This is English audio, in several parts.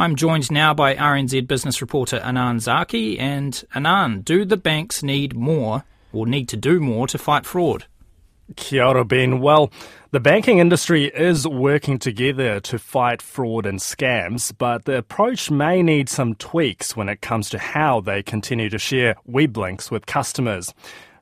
I'm joined now by RNZ business reporter Anan Zaki. And Anan, do the banks need more or need to do more to fight fraud? Kia ora, Ben. Well, the banking industry is working together to fight fraud and scams, but the approach may need some tweaks when it comes to how they continue to share web links with customers.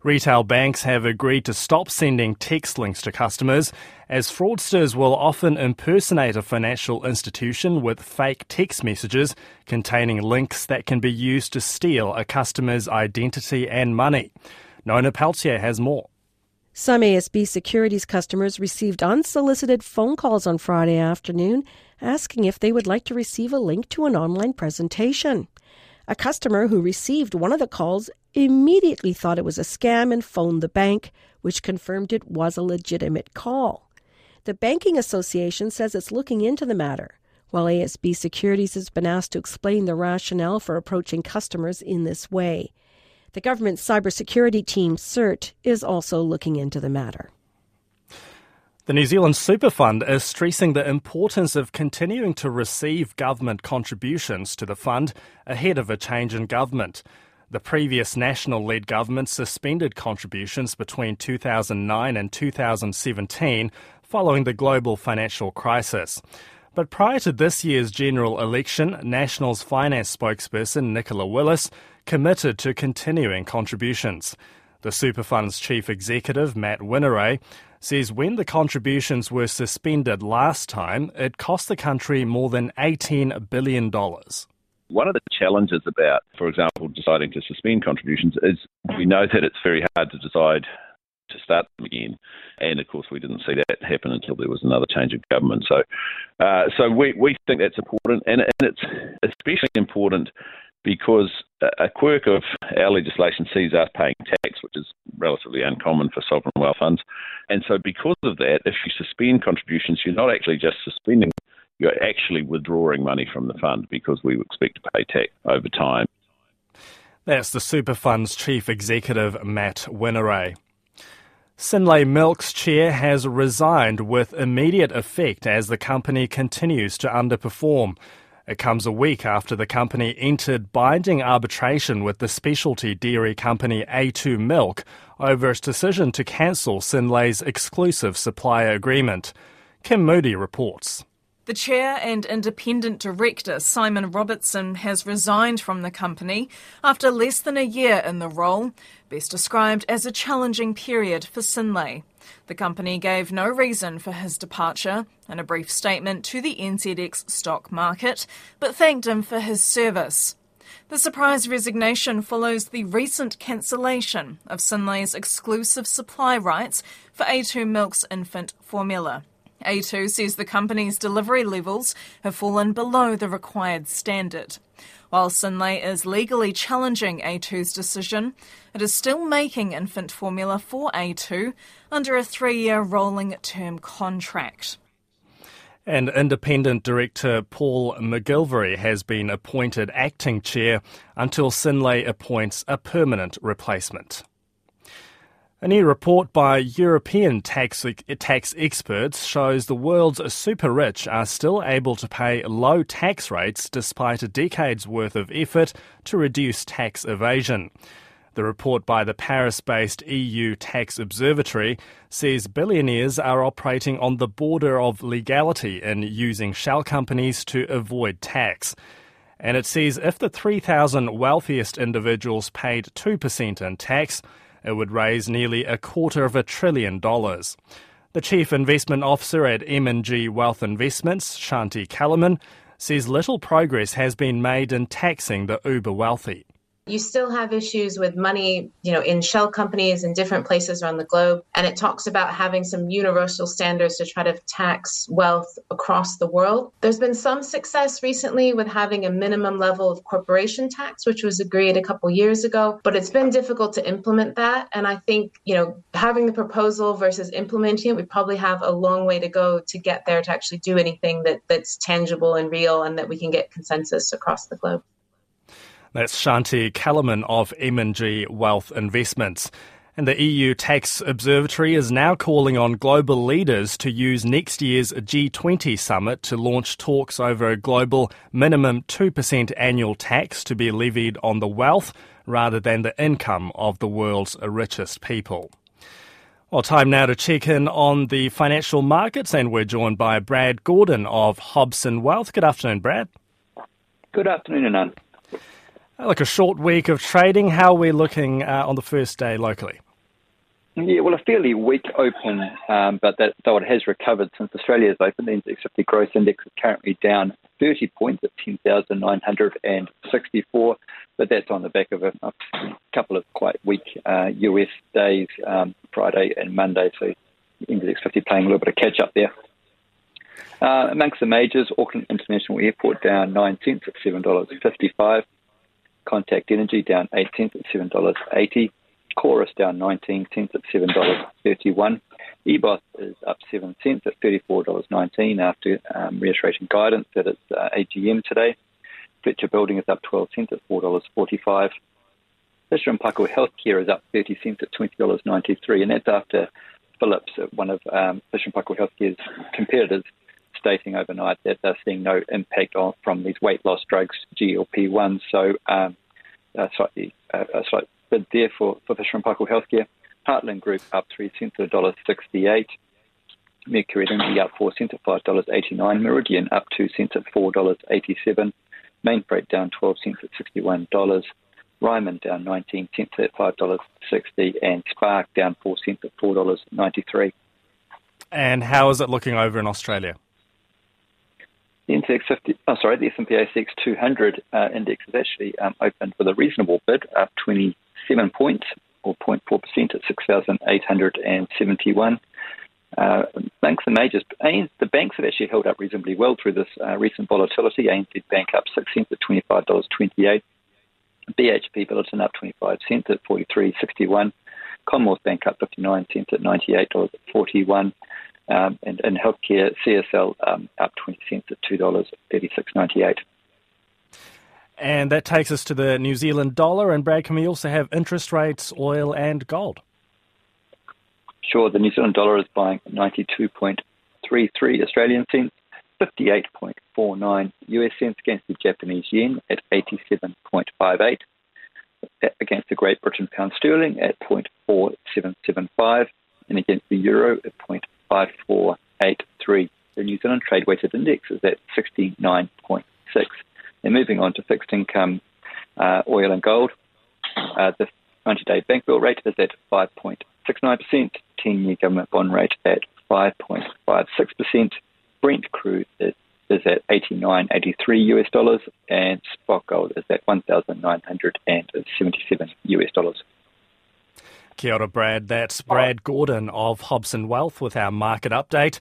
Retail banks have agreed to stop sending text links to customers, as fraudsters will often impersonate a financial institution with fake text messages containing links that can be used to steal a customer's identity and money. Nona Pelletier has more. Some ASB Securities customers received unsolicited phone calls on Friday afternoon asking if they would like to receive a link to an online presentation. A customer who received one of the calls immediately thought it was a scam and phoned the bank, which confirmed it was a legitimate call. The Banking Association says it's looking into the matter, while ASB Securities has been asked to explain the rationale for approaching customers in this way. The government's cybersecurity team, CERT, is also looking into the matter. The New Zealand Super Fund is stressing the importance of continuing to receive government contributions to the fund ahead of a change in government. The previous national led government suspended contributions between 2009 and 2017 following the global financial crisis. But prior to this year's general election, National's finance spokesperson Nicola Willis committed to continuing contributions. The Superfund's chief executive, Matt Whineray, says when the contributions were suspended last time, it cost the country more than $18 billion. One of the challenges about, for example, deciding to suspend contributions is we know that it's very hard to decide to start them again. And of course, we didn't see that happen until there was another change of government. So, uh, so we, we think that's important, and, and it's especially important because a quirk of our legislation sees us paying tax, which is relatively uncommon for sovereign wealth funds. And so, because of that, if you suspend contributions, you're not actually just suspending, you're actually withdrawing money from the fund because we expect to pay tax over time. That's the Super Fund's chief executive, Matt Whineray. Synlait Milk's chair has resigned with immediate effect as the company continues to underperform. It comes a week after the company entered binding arbitration with the specialty dairy company A2 Milk over its decision to cancel Synlait's exclusive supplier agreement. Kim Moodie reports. The chair and independent director, Simon Robertson, has resigned from the company after less than a year in the role, best described as a challenging period for Synlait. The company gave no reason for his departure in a brief statement to the NZX stock market, but thanked him for his service. The surprise resignation follows the recent cancellation of Synlait's exclusive supply rights for A2 Milk's infant formula. A2 says the company's delivery levels have fallen below the required standard. While Synlait is legally challenging A2's decision, it is still making infant formula for A2 under a three year rolling term contract. And independent director Paul McGilvary has been appointed acting chair until Synlait appoints a permanent replacement. A new report by European tax, tax experts shows the world's super rich are still able to pay low tax rates despite a decade's worth of effort to reduce tax evasion. The report by the Paris based EU Tax Observatory says billionaires are operating on the border of legality in using shell companies to avoid tax. And it says if the 3,000 wealthiest individuals paid 2% in tax, it would raise nearly a quarter of a trillion dollars. The chief investment officer at M&G Wealth Investments, Shanti Kelemen, says little progress has been made in taxing the uber wealthy you still have issues with money, you know, in shell companies in different places around the globe. And it talks about having some universal standards to try to tax wealth across the world. There's been some success recently with having a minimum level of corporation tax, which was agreed a couple years ago, but it's been difficult to implement that. And I think, you know, having the proposal versus implementing it, we probably have a long way to go to get there to actually do anything that, that's tangible and real and that we can get consensus across the globe. That's Shanti Kelemen of M&G Wealth Investments. And the EU Tax Observatory is now calling on global leaders to use next year's G20 summit to launch talks over a global minimum 2% annual tax to be levied on the wealth rather than the income of the world's richest people. Well, time now to check in on the financial markets, and we're joined by Brad Gordon of Hobson Wealth. Good afternoon, Brad. Good afternoon, Anand. Like a short week of trading, how are we looking uh, on the first day locally? Yeah, well, a fairly weak open, um, but that, though it has recovered since Australia's open, the index 50 gross index is currently down 30 points at 10,964, but that's on the back of a, a couple of quite weak uh, US days, um, Friday and Monday, so index 50 playing a little bit of catch up there. Uh, amongst the majors, Auckland International Airport down 9 cents at $7.55. Contact Energy down 8 cents at $7.80. Chorus down 19 cents at $7.31. EBOS is up 7 cents at $34.19 after um, reiterating guidance at its uh, AGM today. Fletcher Building is up 12 cents at $4.45. Fisher & Paykel Healthcare is up 30 cents at $20.93, and that's after Philips, uh, one of um, Fisher & Paykel Healthcare's competitors, stating overnight that they're seeing no impact on, from these weight loss drugs, GLP-1. So um, uh, slightly, a slight bid there for, for Fisher & Paykel Healthcare. Heartland Group up 3 cents at $1.68. Mercury Energy up 4 cents at $5.89. Meridian up 2 cents at $4.87. Mainfreight down 12 cents at $61. Ryman down 19 cents at $5.60. And Spark down 4 cents at $4.93. And how is it looking over in Australia? The index 50, oh, sorry, the S&P ASX 200 uh, index is actually um, opened with a reasonable bid, up 27 points or 0.4% at 6,871. Uh, banks and majors, the banks have actually held up reasonably well through this uh, recent volatility. ANZ Bank up 6 cents at $25.28. BHP Billiton up 25 cents at 43.61. Commonwealth Bank up 59 cents at $98.41 um, and, and healthcare CSL um, up 20 cents at $2.36.98. And that takes us to the New Zealand dollar. And Brad, can we also have interest rates, oil, and gold? Sure, the New Zealand dollar is buying 92.33 Australian cents, 58.49 US cents against the Japanese yen at 87.58, against the Great Britain pound sterling at 0.4775, and against the euro at 5483. The New Zealand trade weighted index is at 69.6. And moving on to fixed income, uh, oil and gold, uh, the 90 day bank bill rate is at 5.69%, 10 year government bond rate at 5.56%, Brent crude is, is at 89.83 US dollars, and spot gold is at 1,977 US dollars. Kia ora, Brad. That's Brad Gordon of Hobson Wealth with our market update.